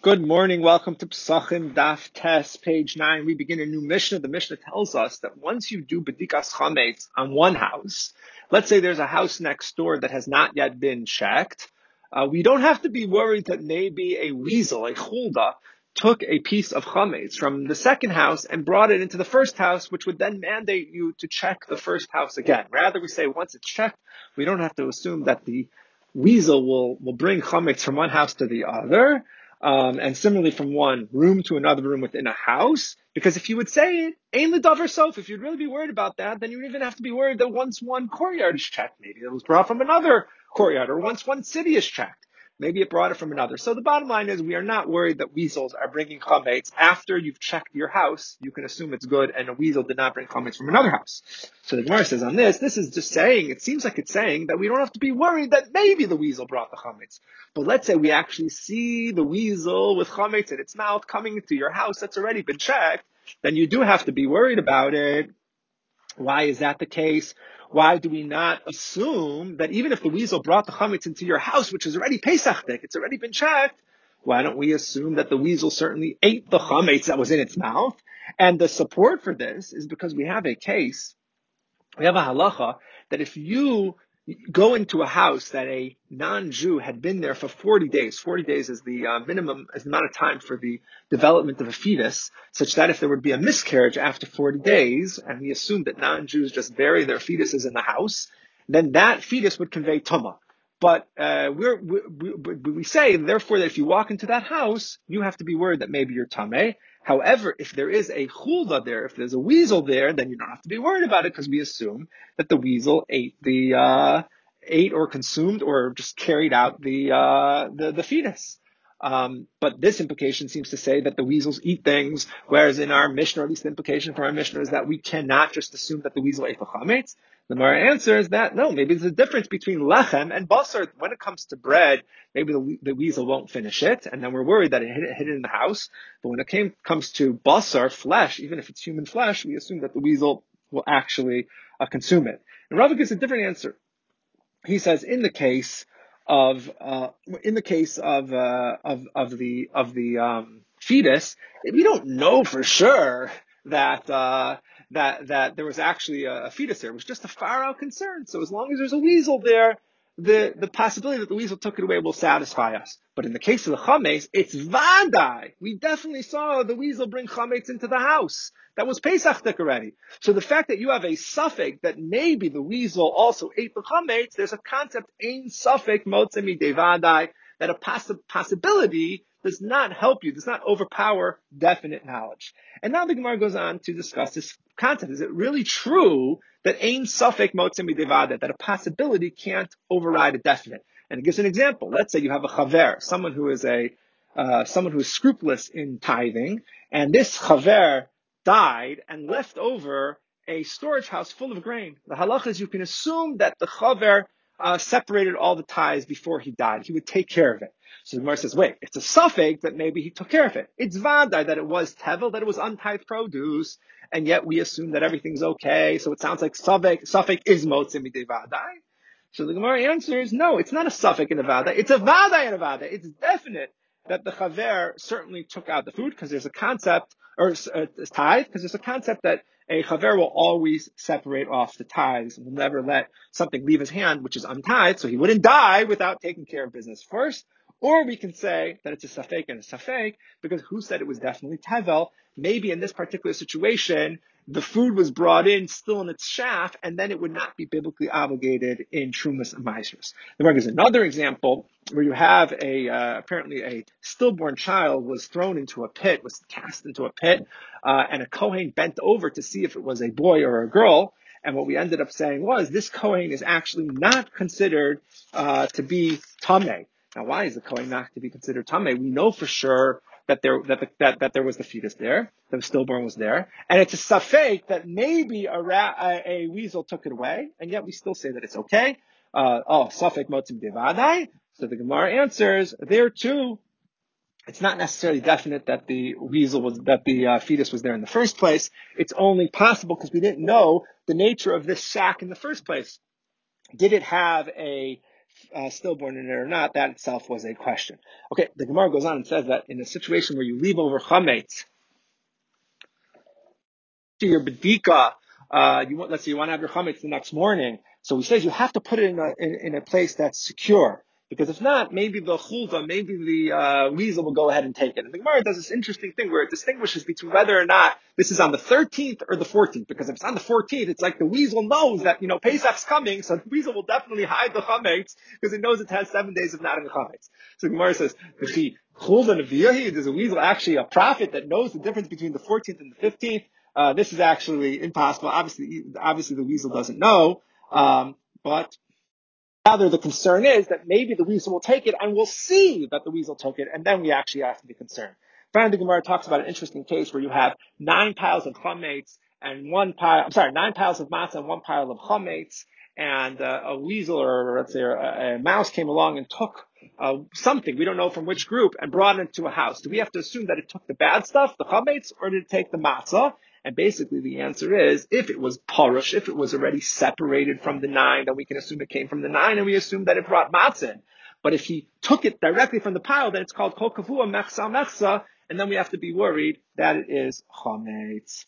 Good morning. Welcome to Psachim Daf Tes, page nine. We begin a new Mishnah. The Mishnah tells us that once you do Bedikas Chametz on one house, let's say there's a house next door that has not yet been checked, uh, we don't have to be worried that maybe a weasel, a chulda, took a piece of chametz from the second house and brought it into the first house, which would then mandate you to check the first house again. Rather, we say once it's checked, we don't have to assume that the weasel will, will bring chametz from one house to the other. Um, and similarly from one room to another room within a house. Because if you would say it, ain ledavar sof, if you'd really be worried about that, then you would even have to be worried that once one courtyard is checked, maybe it was brought from another courtyard, or once one city is checked. Maybe it brought it from another. So the bottom line is we are not worried that weasels are bringing chametz after you've checked your house. You can assume it's good, and a weasel did not bring chametz from another house. So the Gemara says on this, this is just saying, it seems like it's saying that we don't have to be worried that maybe the weasel brought the chametz. But let's say we actually see the weasel with chametz in its mouth coming into your house that's already been checked, then you do have to be worried about it. Why is that the case? Why do we not assume that even if the weasel brought the chametz into your house, which is already pesachdik, it's already been checked, why don't we assume that the weasel certainly ate the chametz that was in its mouth? And the support for this is because we have a case, we have a halacha that if you go into a house that a non-Jew had been there for 40 days. 40 days is the uh, minimum, is the amount of time for the development of a fetus, such that if there would be a miscarriage after 40 days, and we assume that non-Jews just bury their fetuses in the house, then that fetus would convey tuma. But uh, we're, we, we, we, say, therefore, that if you walk into that house, you have to be worried that maybe you're tameh. However, if there is a chulda there, if there's a weasel there, then you don't have to be worried about it because we assume that the weasel ate the uh, ate or consumed or just carried out the uh, the, the fetus. Um, but this implication seems to say that the weasels eat things, whereas in our Mishnah, or at least the implication for our Mishnah, is that we cannot just assume that the weasel ate the chametz. The Mara answer is that no, maybe there's a difference between lechem and basar. When it comes to bread, maybe the, the weasel won't finish it, and then we're worried that it hid, hit it in the house. But when it came, comes to basar, flesh, even if it's human flesh, we assume that the weasel will actually uh, consume it. And Rava gives a different answer. He says in the case of uh, in the case of uh, of of the of the um, fetus, we don't know for sure that uh, that that there was actually a, a, fetus there. It was just a far out concern. So as long as there's a weasel there, the the possibility that the weasel took it away will satisfy us. But in the case of the chametz, it's vadai. We definitely saw the weasel bring chametz into the house. That was Pesach already. So the fact that you have a safek that maybe the weasel also ate the chametz, there's a concept ein safek motzemi devadai that a poss- possibility does not help you, does not overpower definite knowledge. And now the Gemara goes on to discuss this concept. Is it really true that ein safek motzemi devadai, that a possibility can't override a definite? And it gives an example. Let's say you have a chaver, someone who is a uh, someone who is scrupulous in tithing, and this chaver died and left over a storage house full of grain. The halacha is you can assume that the chaver uh, separated all the tithes before he died. He would take care of it. So the Gemara says, wait, it's a safek that maybe he took care of it. It's vadai that it was tevel, that it was untithed produce, and yet we assume that everything's okay. So it sounds like safek, safek is motzim vadai. So the Gemara answers, no, it's not a safek in a vadai. It's a vadai in a vadai. It's definite that the chaver certainly took out the food because there's a concept or uh, tithe, because there's a concept that a chaver will always separate off the tithes and will never let something leave his hand which is untithed, so he wouldn't die without taking care of business first. Or we can say that it's a safek and a safek because who said it was definitely tevel? Maybe in this particular situation, the food was brought in still in its shaft, and then it would not be biblically obligated in Trumas and Meisers. The Gemara gives another example where you have a uh, apparently a stillborn child was thrown into a pit, was cast into a pit, uh, and a Kohen bent over to see if it was a boy or a girl. And what we ended up saying was this Kohen is actually not considered uh, to be Tameh. Now, why is the Kohen not to be considered Tameh? We know for sure that there that, the, that that there was the fetus there, the stillborn was there, and it's a safek that maybe a, a, a, weasel took it away, and yet we still say that it's okay. Uh, oh, safek motzim devadai. So the Gemara answers there too. It's not necessarily definite that the weasel was that the uh, fetus was there in the first place. It's only possible because we didn't know the nature of this sack in the first place. Did it have a uh, stillborn in it or not, that itself was a question. Okay, the Gemara goes on and says that in a situation where you leave over chametz to your bedika, uh, you want, let's say you want to have your chametz the next morning, so he says you have to put it in a, in, in a place that's secure. Because if not, maybe the chulda, maybe the uh, weasel will go ahead and take it. And the Gemara does this interesting thing where it distinguishes between whether or not this is on the 13th or the 14th. Because if it's on the 14th, it's like the weasel knows that, you know, Pesach's coming, so the weasel will definitely hide the chametz because it knows it has seven days of not in the chametz. So the Gemara says, there's a weasel actually a prophet that knows the difference between the 14th and the 15th. Uh, this is actually impossible. Obviously, obviously the weasel doesn't know. Um, but Rather, the concern is that maybe the weasel will take it and we'll see that the weasel took it and then we actually have to be concerned. Finally, the Gemara talks about an interesting case where you have nine piles of chametz and one pile, I'm sorry, nine piles of matzah and one pile of chametz and uh, a weasel or let's say a, a, mouse came along and took uh, something, we don't know from which group, and brought it into a house. Do we have to assume that it took the bad stuff, the chametz, or did it take the matzah? And basically the answer is, if it was parush, if it was already separated from the nine, then we can assume it came from the nine, and we assume that it brought matzah. But if he took it directly from the pile, then it's called kol kavua mechsa mechsa, and then we have to be worried that it is chametz.